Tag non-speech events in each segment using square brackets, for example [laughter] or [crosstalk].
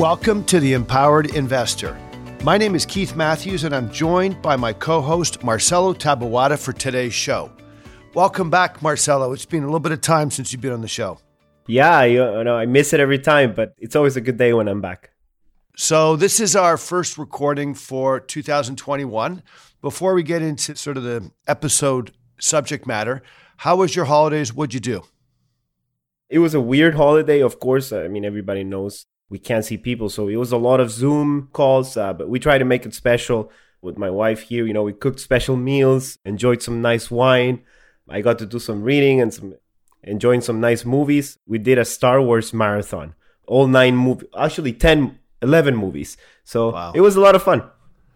Welcome to the Empowered Investor. My name is Keith Matthews, and I'm joined by my co host, Marcelo Tabuada, for today's show. Welcome back, Marcelo. It's been a little bit of time since you've been on the show. Yeah, you know, I miss it every time, but it's always a good day when I'm back. So, this is our first recording for 2021. Before we get into sort of the episode subject matter, how was your holidays? What'd you do? It was a weird holiday, of course. I mean, everybody knows we can't see people, so it was a lot of Zoom calls, uh, but we tried to make it special with my wife here. You know, we cooked special meals, enjoyed some nice wine. I got to do some reading and some enjoying some nice movies. We did a Star Wars marathon, all nine movies, actually 10, 11 movies. So wow. it was a lot of fun.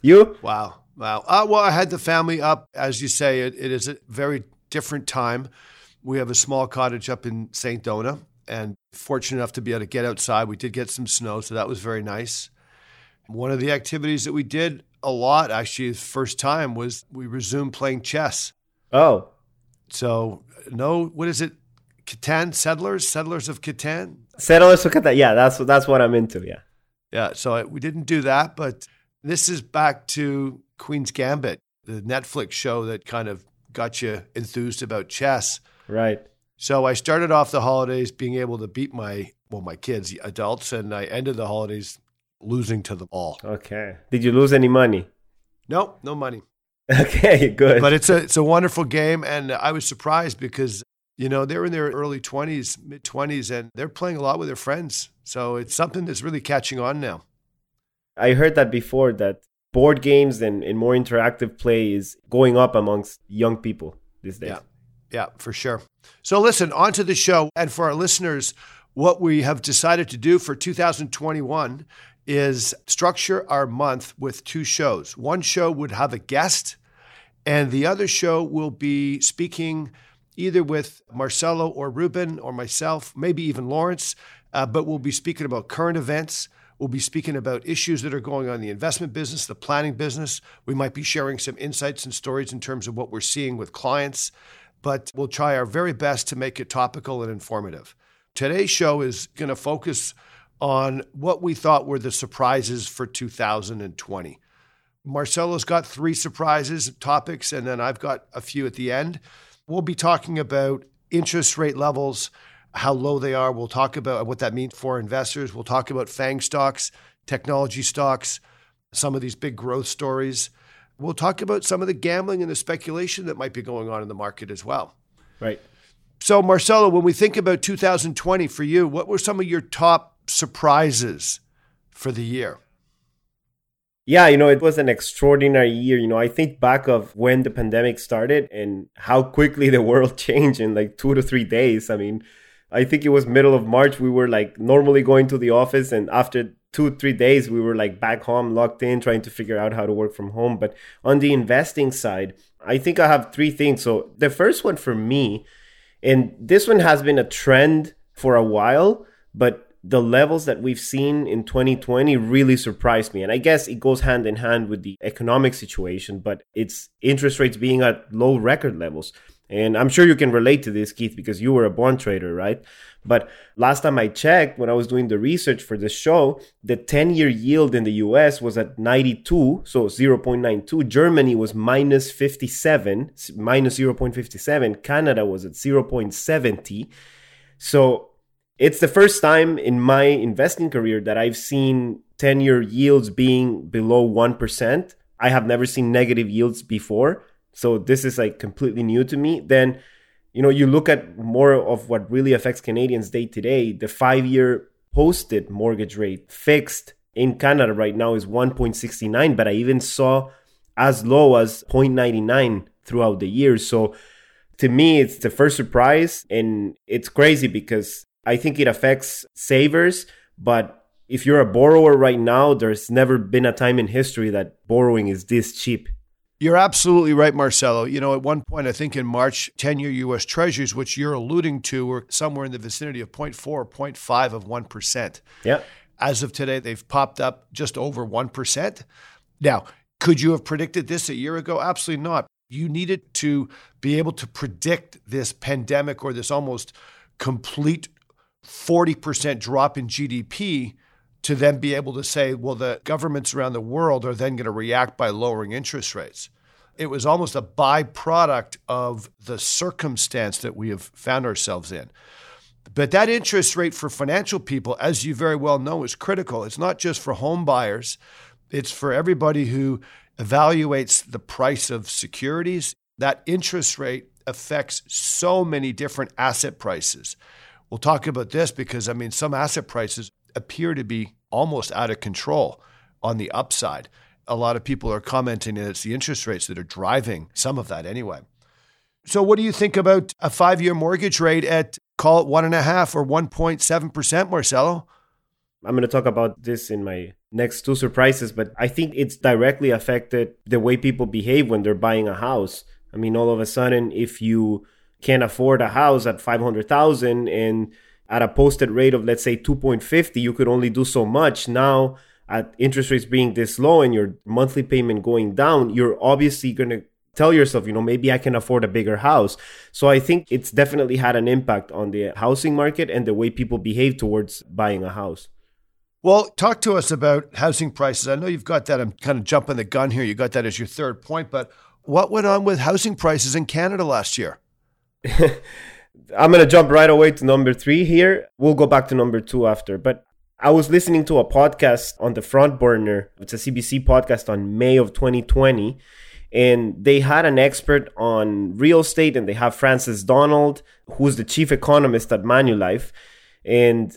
You? Wow. Wow. Uh, well, I had the family up. As you say, it, it is a very different time. We have a small cottage up in St. Donat and fortunate enough to be able to get outside. We did get some snow, so that was very nice. One of the activities that we did a lot, actually, the first time was we resumed playing chess. Oh. So, no, what is it? Catan Settlers, Settlers of Catan. Settlers of Catan. Yeah, that's that's what I'm into. Yeah. Yeah. So we didn't do that, but this is back to Queen's Gambit, the Netflix show that kind of got you enthused about chess. Right. So I started off the holidays being able to beat my well my kids, adults, and I ended the holidays losing to them all. Okay. Did you lose any money? No, no money. [laughs] Okay, good. But it's a it's a wonderful game, and I was surprised because you know they're in their early twenties, mid twenties, and they're playing a lot with their friends. So it's something that's really catching on now. I heard that before that board games and, and more interactive play is going up amongst young people these days. Yeah, yeah, for sure. So listen, on to the show. And for our listeners, what we have decided to do for 2021 is structure our month with two shows. One show would have a guest, and the other show will be speaking either with Marcelo or Ruben or myself, maybe even Lawrence, uh, but we'll be speaking about current events We'll be speaking about issues that are going on in the investment business, the planning business. We might be sharing some insights and stories in terms of what we're seeing with clients, but we'll try our very best to make it topical and informative. Today's show is going to focus on what we thought were the surprises for 2020. Marcelo's got three surprises topics, and then I've got a few at the end. We'll be talking about interest rate levels, how low they are. We'll talk about what that means for investors. We'll talk about FANG stocks, technology stocks, some of these big growth stories. We'll talk about some of the gambling and the speculation that might be going on in the market as well. Right. So, Marcelo, when we think about 2020 for you, what were some of your top surprises for the year? Yeah, you know, it was an extraordinary year. You know, I think back of when the pandemic started and how quickly [laughs] the world changed in like two to three days. I mean, I think it was middle of March. We were like normally going to the office, and after two three days, we were like back home, locked in, trying to figure out how to work from home. But on the investing side, I think I have three things. So the first one for me, and this one has been a trend for a while, but the levels that we've seen in 2020 really surprised me. And I guess it goes hand in hand with the economic situation, but it's interest rates being at low record levels. And I'm sure you can relate to this, Keith, because you were a bond trader, right? But last time I checked, when I was doing the research for this show, the 10 year yield in the US was at 92, so 0.92. Germany was minus 57, minus 0.57. Canada was at 0.70. So it's the first time in my investing career that I've seen 10 year yields being below 1%. I have never seen negative yields before. So this is like completely new to me. Then, you know, you look at more of what really affects Canadians day to day. The five year posted mortgage rate fixed in Canada right now is 1.69, but I even saw as low as 0.99 throughout the year. So to me, it's the first surprise. And it's crazy because I think it affects savers. But if you're a borrower right now, there's never been a time in history that borrowing is this cheap. You're absolutely right, Marcelo. You know, at one point, I think in March, 10 year US Treasuries, which you're alluding to, were somewhere in the vicinity of 0.4 or 0.5 of 1%. Yeah. As of today, they've popped up just over 1%. Now, could you have predicted this a year ago? Absolutely not. You needed to be able to predict this pandemic or this almost complete 40% drop in GDP to then be able to say, well, the governments around the world are then going to react by lowering interest rates. It was almost a byproduct of the circumstance that we have found ourselves in. But that interest rate for financial people, as you very well know, is critical. It's not just for home buyers, it's for everybody who evaluates the price of securities. That interest rate affects so many different asset prices. We'll talk about this because, I mean, some asset prices appear to be almost out of control on the upside. A lot of people are commenting that it's the interest rates that are driving some of that anyway. So, what do you think about a five year mortgage rate at call it one and a half or 1.7%, Marcelo? I'm going to talk about this in my next two surprises, but I think it's directly affected the way people behave when they're buying a house. I mean, all of a sudden, if you can't afford a house at 500,000 and at a posted rate of let's say 2.50 you could only do so much now at interest rates being this low and your monthly payment going down you're obviously going to tell yourself you know maybe i can afford a bigger house so i think it's definitely had an impact on the housing market and the way people behave towards buying a house well, talk to us about housing prices. I know you've got that. I'm kind of jumping the gun here. You got that as your third point, but what went on with housing prices in Canada last year? [laughs] I'm going to jump right away to number three here. We'll go back to number two after. But I was listening to a podcast on the front burner. It's a CBC podcast on May of 2020. And they had an expert on real estate, and they have Frances Donald, who's the chief economist at Manulife. And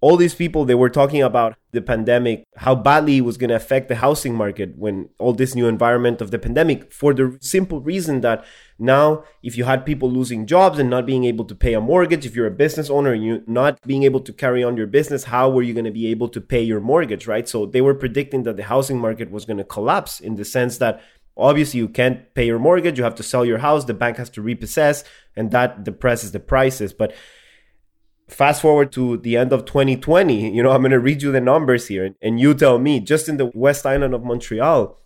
all these people they were talking about the pandemic how badly it was going to affect the housing market when all this new environment of the pandemic for the simple reason that now if you had people losing jobs and not being able to pay a mortgage if you're a business owner and you're not being able to carry on your business how were you going to be able to pay your mortgage right? So they were predicting that the housing market was going to collapse in the sense that obviously you can't pay your mortgage you have to sell your house the bank has to repossess and that depresses the prices. But fast forward to the end of 2020 you know i'm going to read you the numbers here and you tell me just in the west island of montreal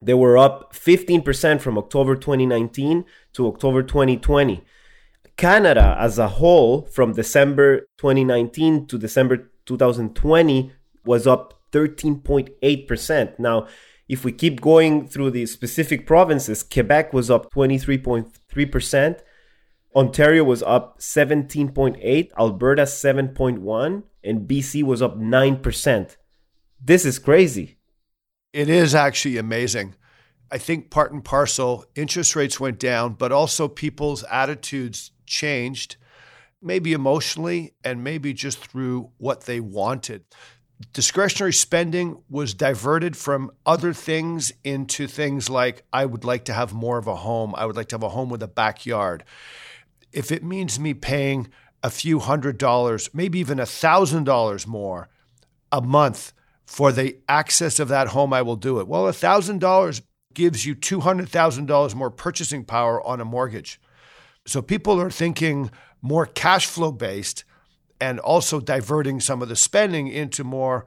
they were up 15% from october 2019 to october 2020 canada as a whole from december 2019 to december 2020 was up 13.8% now if we keep going through the specific provinces quebec was up 23.3% Ontario was up 17.8, Alberta 7.1, and BC was up 9%. This is crazy. It is actually amazing. I think part and parcel, interest rates went down, but also people's attitudes changed, maybe emotionally and maybe just through what they wanted. Discretionary spending was diverted from other things into things like I would like to have more of a home. I would like to have a home with a backyard if it means me paying a few hundred dollars, maybe even a thousand dollars more a month for the access of that home, I will do it. Well, a thousand dollars gives you two hundred thousand dollars more purchasing power on a mortgage. So people are thinking more cash flow based and also diverting some of the spending into more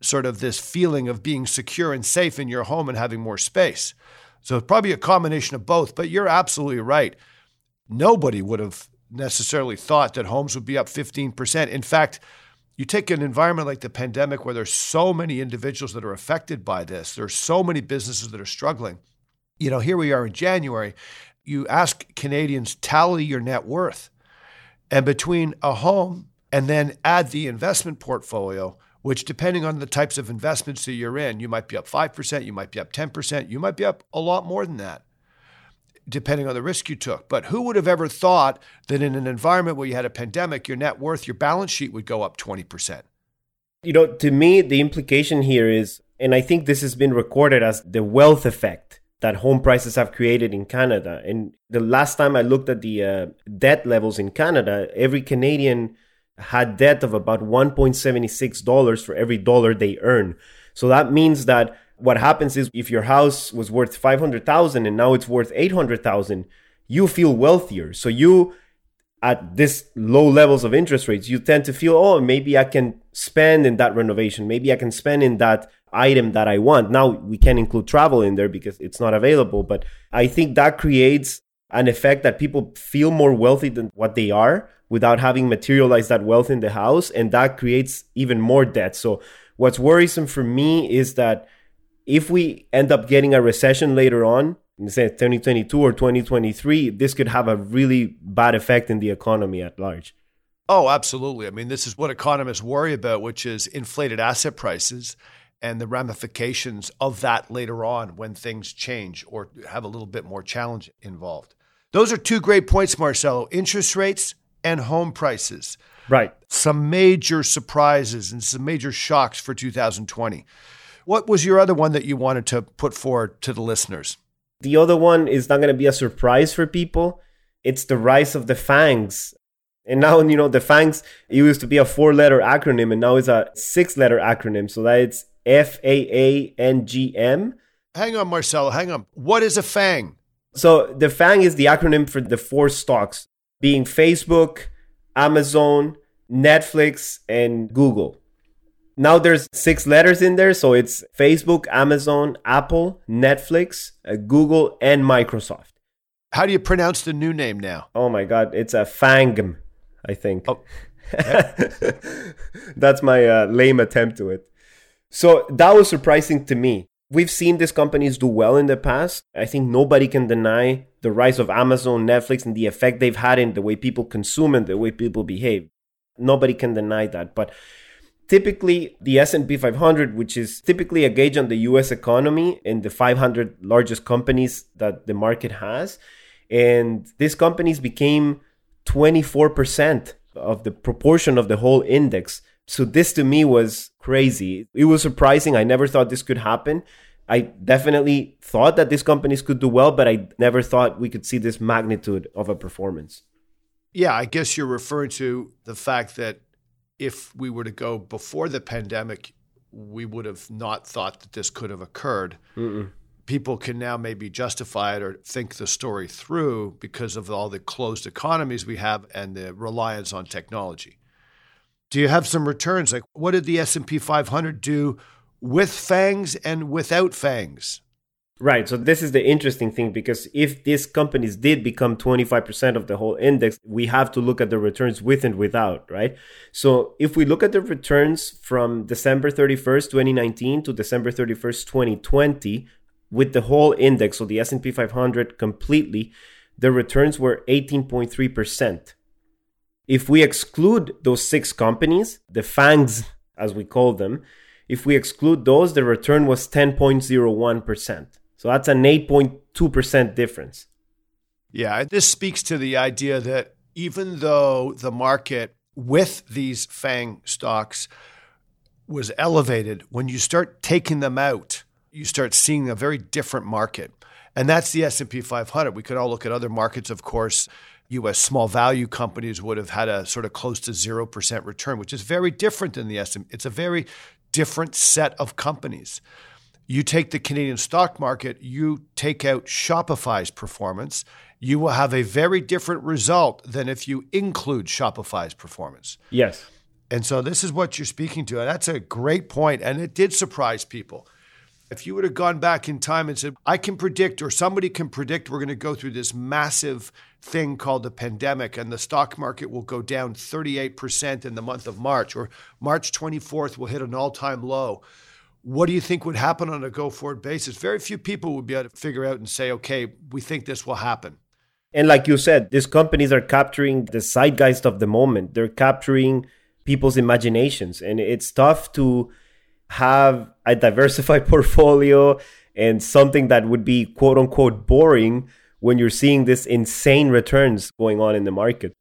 sort of this feeling of being secure and safe in your home and having more space. So it's probably a combination of both, but you're absolutely right nobody would have necessarily thought that homes would be up 15%. In fact, you take an environment like the pandemic where there's so many individuals that are affected by this, there's so many businesses that are struggling. You know, here we are in January. You ask Canadians, tally your net worth. And between a home and then add the investment portfolio, which depending on the types of investments that you're in, you might be up 5%, you might be up 10%, you might be up a lot more than that depending on the risk you took. But who would have ever thought that in an environment where you had a pandemic, your net worth, your balance sheet would go up 20%? You know, to me, the implication here is, and I think this has been recorded as the wealth effect that home prices have created in Canada. And the last time I looked at the uh, debt levels in Canada, every Canadian had debt of about $1.76 for every dollar they earn. So that means that what happens is if your house was worth 500,000 and now it's worth 800,000, you feel wealthier. So you at this low levels of interest rates, you tend to feel, oh, maybe I can spend in that renovation. Maybe I can spend in that item that I want. Now we can include travel in there because it's not available. But I think that creates an effect that people feel more wealthy than what they are without having materialized that wealth in the house. And that creates even more debt. So what's worrisome for me is that if we end up getting a recession later on, say 2022 or 2023, this could have a really bad effect in the economy at large. Oh, absolutely. I mean, this is what economists worry about, which is inflated asset prices and the ramifications of that later on when things change or have a little bit more challenge involved. Those are two great points, Marcelo interest rates and home prices. Right. Some major surprises and some major shocks for 2020. What was your other one that you wanted to put forward to the listeners? The other one is not going to be a surprise for people. It's the rise of the FANGs. And now, you know, the FANGs, it used to be a four letter acronym and now it's a six letter acronym. So that it's F A A N G M. Hang on, Marcelo, hang on. What is a FANG? So the FANG is the acronym for the four stocks being Facebook, Amazon, Netflix, and Google. Now there's six letters in there, so it's Facebook, Amazon, Apple, Netflix, uh, Google, and Microsoft. How do you pronounce the new name now? Oh my god, it's a Fangm, I think. Oh. [laughs] That's my uh, lame attempt to it. So that was surprising to me. We've seen these companies do well in the past. I think nobody can deny the rise of Amazon, Netflix, and the effect they've had in the way people consume and the way people behave. Nobody can deny that. But typically the S&P 500 which is typically a gauge on the US economy and the 500 largest companies that the market has. And these companies became 24% of the proportion of the whole index. So this to me was crazy. It was surprising. I never thought this could happen. I definitely thought that these companies could do well but i never thought we could see this magnitude of a performance. Yeah i guess you're referring to the fact that if we were to go before the pandemic, we would have not thought that this could have occurred. Mm-mm. People can now maybe justify it or think the story through because of all the closed economies we have and the reliance on technology. Do you have some returns? Like, what did the S and P 500 do with fangs and without fangs? Right. So this is the interesting thing because if these companies did become 25% of the whole index, we have to look at the returns with and without, right? So if we look at the returns from December 31st, 2019 to December 31st, 2020 with the whole index, so the S&P 500 completely, the returns were 18.3%. If we exclude those six companies, the FANGs as we call them, if we exclude those, the return was 10.01%. So that's an 8.2% difference. Yeah, this speaks to the idea that even though the market with these FANG stocks was elevated, when you start taking them out, you start seeing a very different market. And that's the S&P 500. We could all look at other markets, of course. US small value companies would have had a sort of close to 0% return, which is very different than the S&P. It's a very different set of companies. You take the Canadian stock market, you take out Shopify's performance, you will have a very different result than if you include Shopify's performance. Yes. And so this is what you're speaking to. And that's a great point. And it did surprise people. If you would have gone back in time and said, I can predict, or somebody can predict, we're going to go through this massive thing called the pandemic, and the stock market will go down 38% in the month of March, or March 24th will hit an all time low what do you think would happen on a go forward basis? Very few people would be able to figure out and say, okay, we think this will happen. And like you said, these companies are capturing the zeitgeist of the moment. They're capturing people's imaginations. And it's tough to have a diversified [laughs] portfolio and something that would be quote unquote boring when you're seeing this insane returns going on in the market.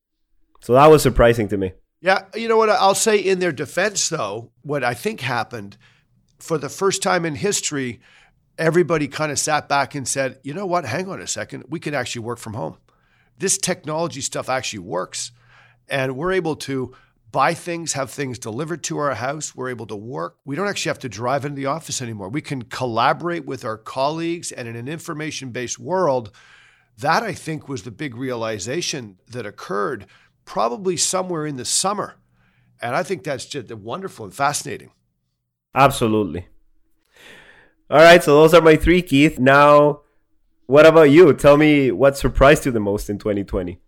So that was surprising to me. Yeah. You know what? I'll say in their defense, though, what I think happened for the first time in history, everybody kind of sat back and said, you know what? Hang on a second. We can actually work from home. This technology stuff actually works. And we're able to buy things, have things delivered to our house. We're able to work. We don't actually have to drive into the office anymore. We can collaborate with our colleagues. And in an information based world, that I think was the big realization that occurred probably somewhere in the summer. And I think that's just wonderful and fascinating. Absolutely. All right, so those are my three, Keith. Now, what about you? Tell me what surprised you the most in 2020.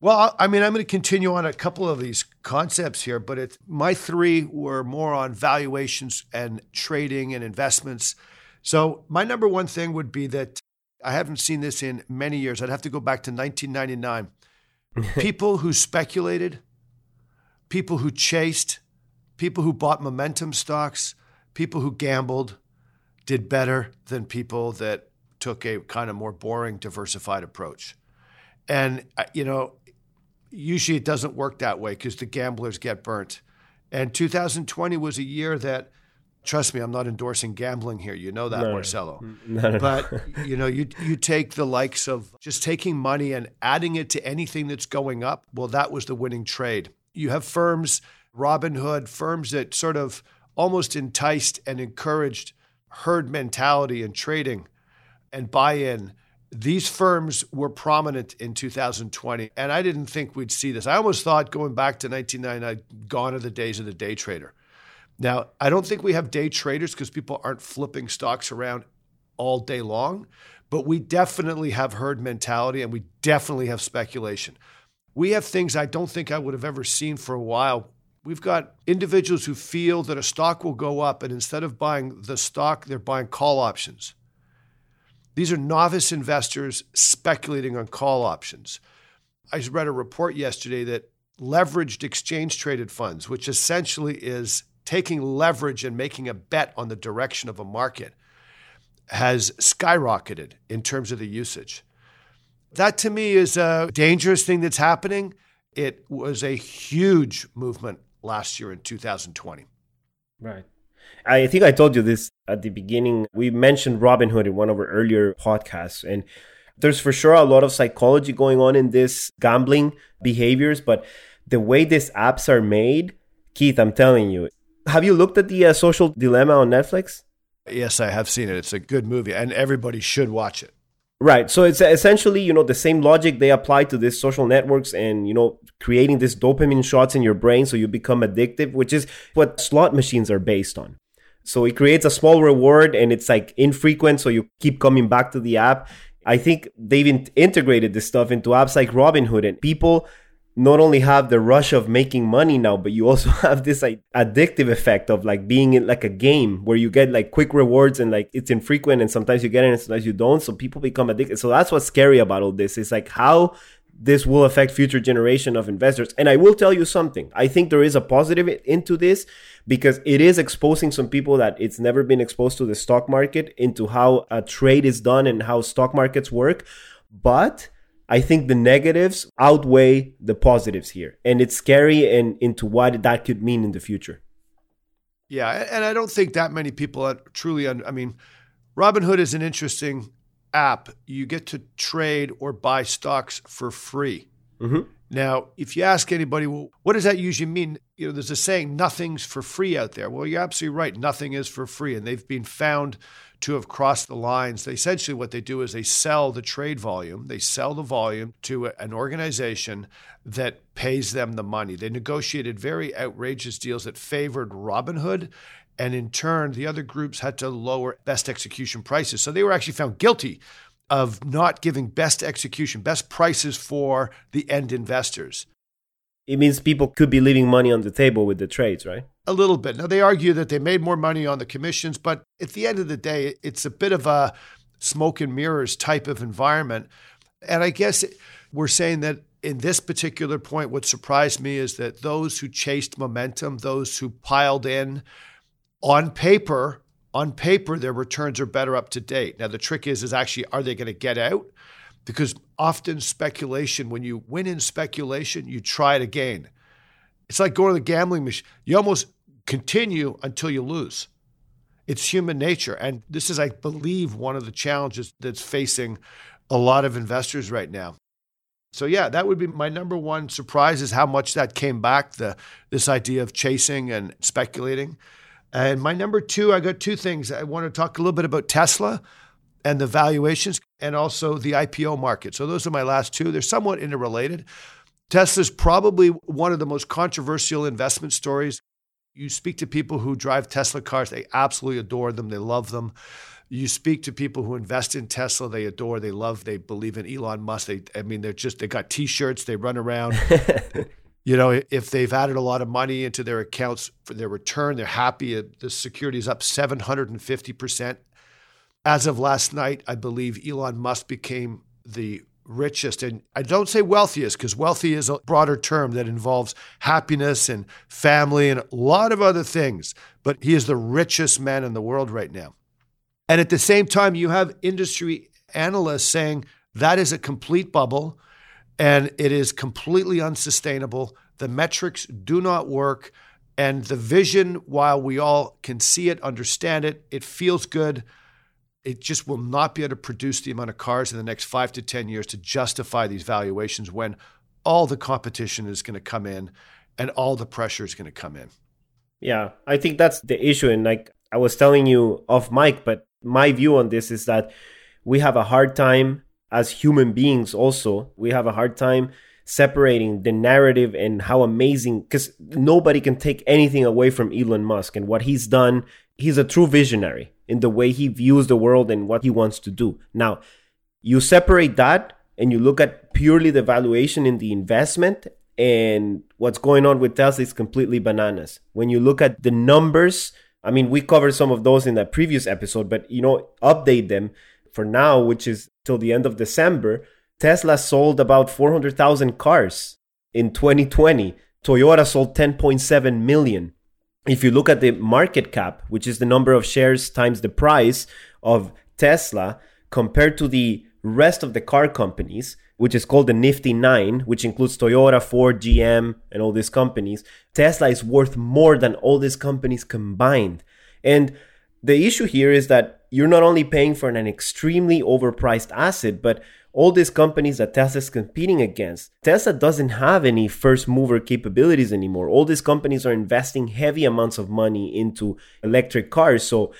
Well, I mean, I'm going to continue on a couple of these concepts here, but it's my three were more on valuations and trading and investments. So, my number one thing would be that I haven't seen this in many years. I'd have to go back to 1999. [laughs] people who speculated, people who chased, people who bought momentum stocks, people who gambled did better than people that took a kind of more boring, diversified approach. And, uh, you know, usually it doesn't work that way because the gamblers get burnt. And 2020 was a year that, trust me, I'm not endorsing gambling here. You know that, no, Marcelo. [laughs] No, no, but you know, you you take the likes of just taking money and adding it to anything that's going up. Well, that was the winning trade. You have firms, Robinhood, firms that sort of almost enticed and encouraged herd mentality and trading and buy-in these firms were prominent in 2020, and I didn't think we'd see this. I almost thought going back to 1999, gone are the days of the day trader. Now, I don't think we have day traders because people aren't flipping stocks around all day long, but we definitely have herd mentality and we definitely have speculation. We have things I don't think I would have ever seen for a while. We've got individuals who feel that a stock will go up, and instead of buying the stock, they're buying call options. These are novice investors speculating on call options. I read a report yesterday that leveraged exchange traded funds, which essentially is taking leverage and making a bet on the direction of a market, has skyrocketed in terms of the usage. That to me is a dangerous thing that's happening. It was a huge movement last year in 2020. Right. I think I told you this at the beginning. We mentioned Robinhood in one of our earlier podcasts, and there's for sure a lot of psychology going on in this gambling behaviors, but the way these apps are made, Keith, I'm telling you. Have you looked at the uh, Social Dilemma on Netflix? Yes, I have seen it. It's a good movie, and everybody should watch it. Right. So it's essentially, you know, the same logic they apply to these social networks and, you know, creating these dopamine shots in your brain so you become addictive, which is what slot machines are based on. So it creates a small reward and it's like infrequent. So you keep coming back to the app. I think they've in- integrated this stuff into apps like Robinhood and people not only have the rush of making money now, but you also [laughs] have this like addictive effect of like being in like a game where you get like quick rewards and like it's infrequent and sometimes you get it and sometimes you don't. So people become addicted. So that's what's scary about all this. It's like how this will affect future generation of investors. And I will tell you something. I think there is a positive into this because it is exposing some people that it's never been exposed to the stock market into how a trade is done and how stock markets work. But I think the negatives outweigh the positives here. And it's scary and into what that could mean in the future. Yeah, and I don't think that many people are truly. I mean, Robinhood is an interesting app, you get to trade or buy stocks for free. Mm-hmm. Now, if you ask anybody, well, what does that usually mean? You know, there's a saying, nothing's for free out there. Well, you're absolutely right. Nothing is for free. And they've been found to have crossed the lines. They essentially what they do is they sell the trade volume, they sell the volume to an organization that pays them the money. They negotiated very outrageous deals that favored Robinhood and in turn, the other groups had to lower best execution prices. So they were actually found guilty of not giving best execution, best prices for the end investors. It means people could be leaving money on the table with the trades, right? A little bit. Now, they argue that they made more money on the commissions, but at the end of the day, it's a bit of a smoke and mirrors type of environment. And I guess we're saying that in this particular point, what surprised me is that those who chased momentum, those who piled in, on paper, on paper, their returns are better up to date. Now, the trick is, is actually, are they going to get out? Because often speculation, when you win in speculation, you try it again. It's like going to the gambling machine. You almost continue until you lose. It's human nature. And this is, I believe, one of the challenges that's facing a lot of investors right now. So yeah, that would be my number one surprise is how much that came back, the this idea of chasing and speculating. And my number two, I got two things. I want to talk a little bit about Tesla and the valuations and also the IPO market. So those are my last two. They're somewhat interrelated. Tesla's probably one of the most controversial investment stories. You speak to people who drive Tesla cars, they absolutely adore them, they love them. You speak to people who invest in Tesla, they adore, they love, they believe in Elon Musk. They I mean, they're just they got t-shirts, they run around. [laughs] you know, if they've added a lot of money into their accounts for their return, they're happy. Uh, the security is up 750%. As of last night, I believe Elon Musk became the richest, and I don't say wealthiest because wealthy is a broader term that involves happiness and family and a lot of other things, but he is the richest man in the world right now. And at the same time, you have industry analysts saying that is a complete bubble and it is completely unsustainable. The metrics do not work. And the vision, while we all can see it, understand it, it feels good it just will not be able to produce the amount of cars in the next five to 10 years to justify these valuations when all the competition is going to come in and all the pressure is going to come in. Yeah, I think that's the issue. And like I was telling you off mic, but my view on this is that we have a hard time as human beings, also, we have a hard time separating the narrative and how amazing because nobody can take anything away from Elon Musk and what he's done. He's a true visionary in the way he views the world and what he wants to do. Now, you separate that and you look at purely the valuation in the investment and what's going on with Tesla is completely bananas. When you look at the numbers, I mean, we covered some of those in that previous episode, but you know, update them for now, which is till the end of December. Tesla sold about 400,000 cars in 2020. Toyota sold 10.7 million if you look at the market cap, which is the number of shares times the price of Tesla, compared to the rest of the car companies, which is called the Nifty 9, which includes Toyota, Ford, GM, and all these companies, Tesla is worth more than all these companies combined. And the issue here is that you're not only paying for an extremely overpriced asset, but all these companies that Tesla's competing against, Tesla doesn't have any first mover capabilities anymore. All these companies are investing heavy amounts of money into electric cars. So,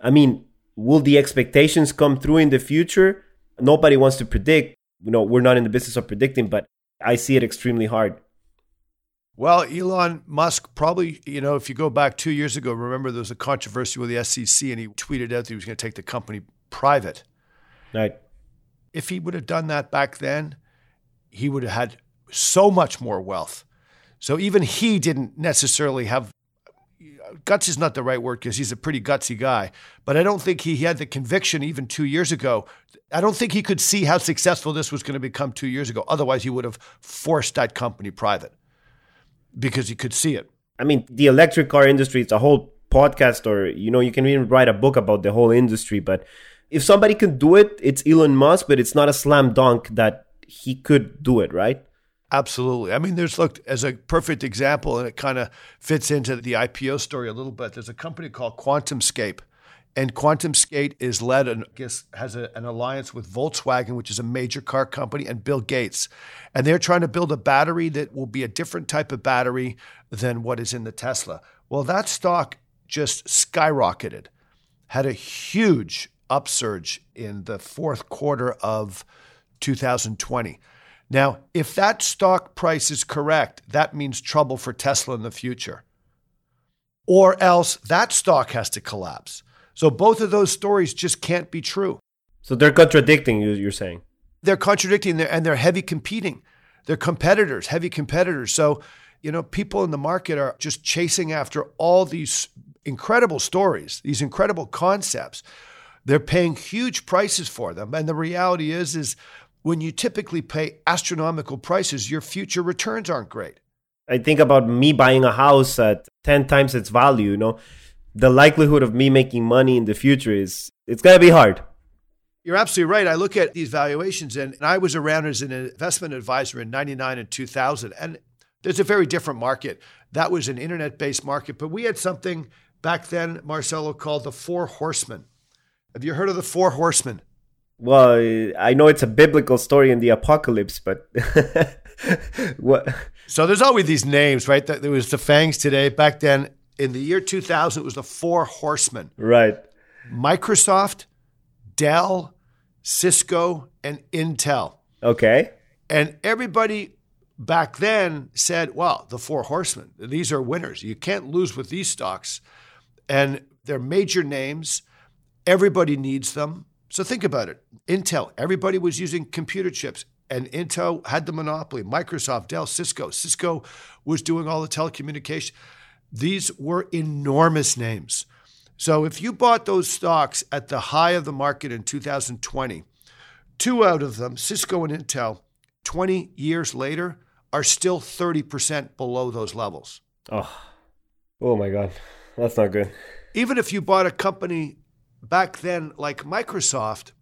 I mean, will the expectations come through in the future? Nobody wants to predict. You know, we're not in the business of predicting, but I see it extremely hard. Well, Elon Musk probably, you know, if you go back two years ago, remember there was a controversy with the SEC and he tweeted out that he was going to take the company private. Right if he would have done that back then, he would have had so much more wealth. So even he didn't necessarily have guts is not the right word because he's a pretty gutsy guy, but I don't think he, he had the conviction even two years ago. I don't think he could see how successful this was going to become two years ago. Otherwise, he would have forced that company private because he could see it. I mean, the electric car industry, it's a whole podcast, or, you know, you can even write a book about the whole industry, but if somebody can do it, it's Elon Musk, but it's not a slam dunk that he could do it, right? Absolutely. I mean, there's looked as a perfect example, and it kind of fits into the IPO story a little bit. There's a company called QuantumScape, and QuantumScape is led and has a, an alliance with Volkswagen, which is a major car company, and Bill Gates, and they're trying to build a battery that will be a different type of battery than what is in the Tesla. Well, that stock just skyrocketed, had a huge upsurge in the fourth quarter of 2020. Now, if that stock price is correct, that means trouble for Tesla in the future. Or else that stock has to collapse. So both of those stories just can't be true. So they're contradicting you, you're saying? They're contradicting and they're heavy competing. They're competitors, heavy competitors. So, you know, people in the market are just chasing after all these incredible stories, these incredible concepts they're paying huge prices for them. And the reality is, is when you typically pay astronomical prices, your future returns aren't great. I think about me buying a house at 10 times its value, you know, the likelihood of me making money in the future is it's going to be hard. You're absolutely right. I look at these valuations and, and I was around as an investment advisor in 99 and 2000 and there's a very different market. That was an internet-based market, but we had something back then Marcelo called the Four Horsemen. Have you heard of the Four Horsemen? Well, I know it's a biblical story in the apocalypse, but [laughs] what? So there's always these names, right? There was the Fangs today. Back then, in the year 2000, it was the Four Horsemen. Right. Microsoft, Dell, Cisco, and Intel. Okay. And everybody back then said, well, the Four Horsemen, these are winners. You can't lose with these stocks. And they're major names. Everybody needs them. So think about it. Intel, everybody was using computer chips, and Intel had the monopoly. Microsoft, Dell, Cisco. Cisco was doing all the telecommunication. These were enormous names. So if you bought those stocks at the high of the market in 2020, two out of them, Cisco and Intel, 20 years later, are still 30% below those levels. Oh, oh my God. That's not good. Even if you bought a company back then like Microsoft,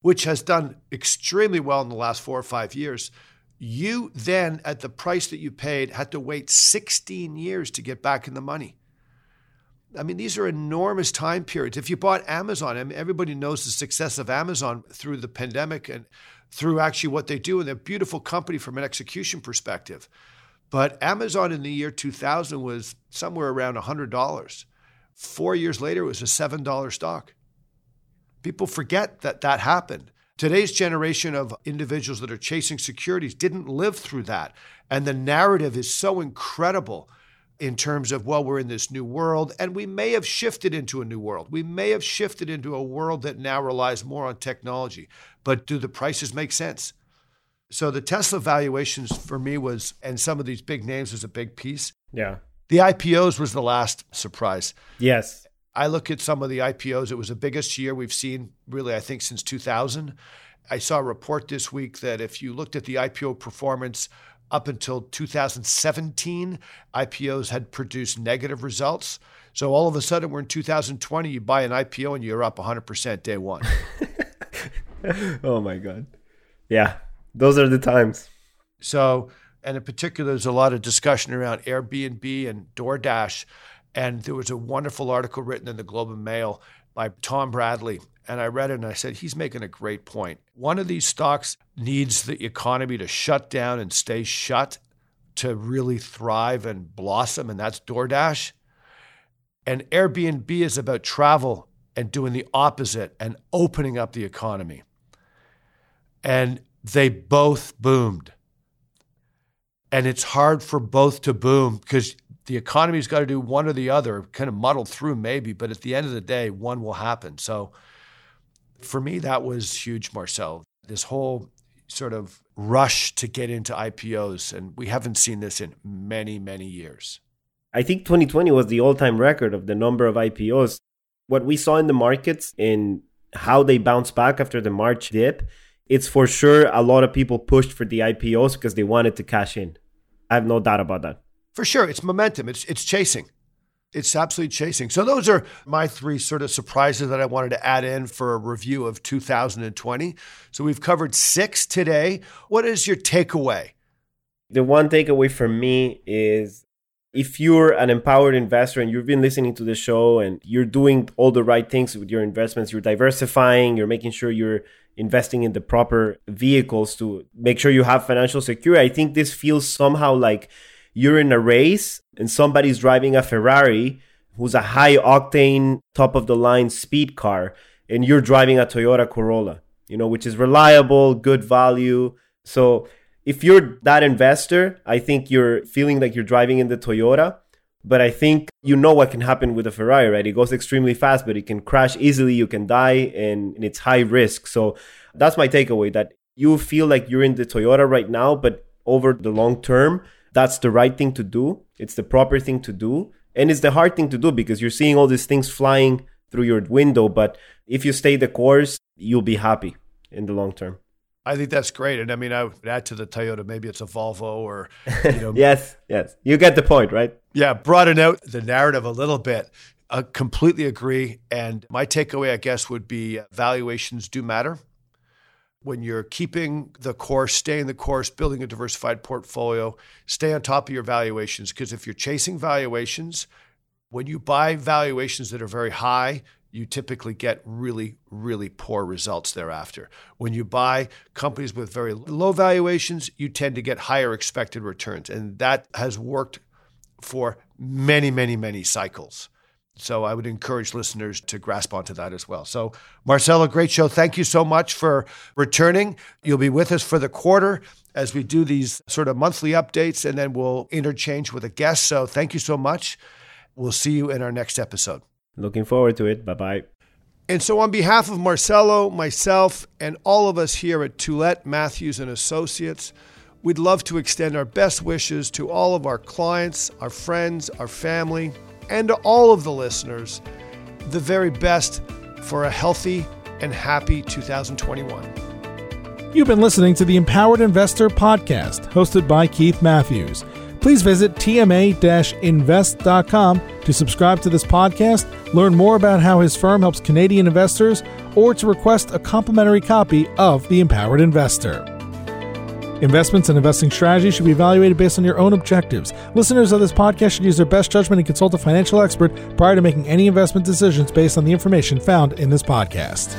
which has done extremely well in the last four or five years, you then, at the price that you paid, had to wait 16 years to get back in the money. I mean, these are enormous time periods. If you bought Amazon, I mean, everybody knows the success of Amazon through the pandemic and through actually what they do. And they're a beautiful company from an execution perspective. But Amazon in the year 2000 was somewhere around $100. Four years later, it was a $7 stock. People forget that that happened. Today's generation of individuals that are chasing securities didn't live through that. And the narrative is so incredible in terms of, well, we're in this new world, and we may have shifted into a new world. We may have shifted into a world that now relies more on technology. But do the prices make sense? So the Tesla valuations for me was, and some of these big names was a big piece. Yeah. The IPOs was the last surprise. Yes. I look at some of the IPOs, it was the biggest year we've seen, really, I think, since 2000. I saw a report this week that if you looked at the IPO performance up until 2017, IPOs had produced negative results. So all of a sudden, we're in 2020, you buy an IPO and you're up 100% day one. [laughs] oh my God. Yeah, those are the times. So, and in particular, there's a lot of discussion around Airbnb and DoorDash. And there was a wonderful article written in the Globe and Mail by Tom Bradley. And I read it and I said, he's making a great point. One of these stocks needs the economy to shut down and stay shut to really thrive and blossom, and that's DoorDash. And Airbnb is about travel and doing the opposite and opening up the economy. And they both boomed. And it's hard for both to boom because the economy's got to do one or the other, kind of muddled through maybe, but at the end of the day, one will happen. So for me, that was huge, Marcel. This whole sort of rush to get into IPOs, and we haven't seen this in many, many years. I think 2020 was the all time record of the number of IPOs. What we saw in the markets and how they bounced back after the March dip, it's for sure a lot of people pushed for the IPOs because they wanted to cash in. I have no doubt about that. For sure. It's momentum, it's, it's chasing. It's absolutely chasing. So those are my three sort of surprises that I wanted to add in for a review of 2020. So we've covered six today. What is your takeaway? The one takeaway for me is if you're an empowered investor and you've been listening to the show and you're doing all the right things with your investments, you're diversifying, you're making sure you're investing in the proper vehicles to make sure you have financial security. I think this feels somehow like you're in a race and somebody's driving a Ferrari who's a high octane, top of the line speed car, and you're driving a Toyota Corolla, you know, which is reliable, good value. So if you're that investor, I think you're feeling like you're driving in the Toyota. But I think you know what can happen with a Ferrari, right? It goes extremely fast, but it can crash easily. You can die, and, and it's high risk. So that's my takeaway that you feel like you're in the Toyota right now, but over the long term, that's the right thing to do. It's the proper thing to do. And it's the hard thing to do because you're seeing all these things flying through your window. But if you stay the course, you'll be happy in the long term. I think that's great. And I mean, I would add to the Toyota, maybe it's a Volvo or, [laughs] you know. yes, yes. You get the point, right? Yeah, broaden out the narrative a little bit. I completely agree. And my takeaway, I guess, would be uh, valuations do matter when you're keeping the course, staying the course, building a diversified portfolio, stay on top of your valuations. Because if you're chasing valuations, When you buy valuations that are very high, you typically get really, really poor results thereafter. When you buy companies with very low valuations, you tend to get higher expected returns. And that has worked for many, many, many cycles. So I would encourage listeners to grasp onto that as well. So, Marcelo, great show. Thank you so much for returning. You'll be with us for the quarter as we do these sort of monthly updates, and then we'll interchange with a guest. So, thank you so much. We'll see you in our next episode. Looking forward to it. Bye bye. And so, on behalf of Marcelo, myself, and all of us here at Tulett Matthews and Associates, we'd love to extend our best wishes to all of our clients, our friends, our family, and to all of the listeners the very best for a healthy and happy 2021. You've been listening to the Empowered Investor Podcast, hosted by Keith Matthews. Please visit tma invest.com to subscribe to this podcast, learn more about how his firm helps Canadian investors, or to request a complimentary copy of The Empowered Investor. Investments and investing strategies should be evaluated based on your own objectives. Listeners of this podcast should use their best judgment and consult a financial expert prior to making any investment decisions based on the information found in this podcast.